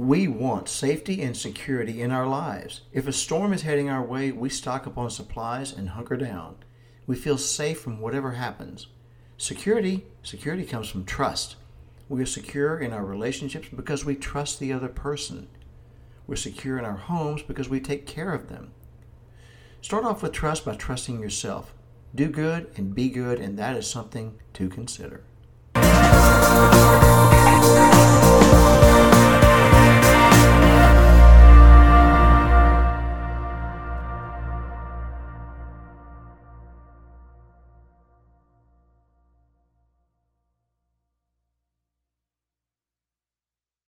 We want safety and security in our lives. If a storm is heading our way, we stock up on supplies and hunker down. We feel safe from whatever happens. Security, security comes from trust. We are secure in our relationships because we trust the other person. We're secure in our homes because we take care of them. Start off with trust by trusting yourself. Do good and be good, and that is something to consider.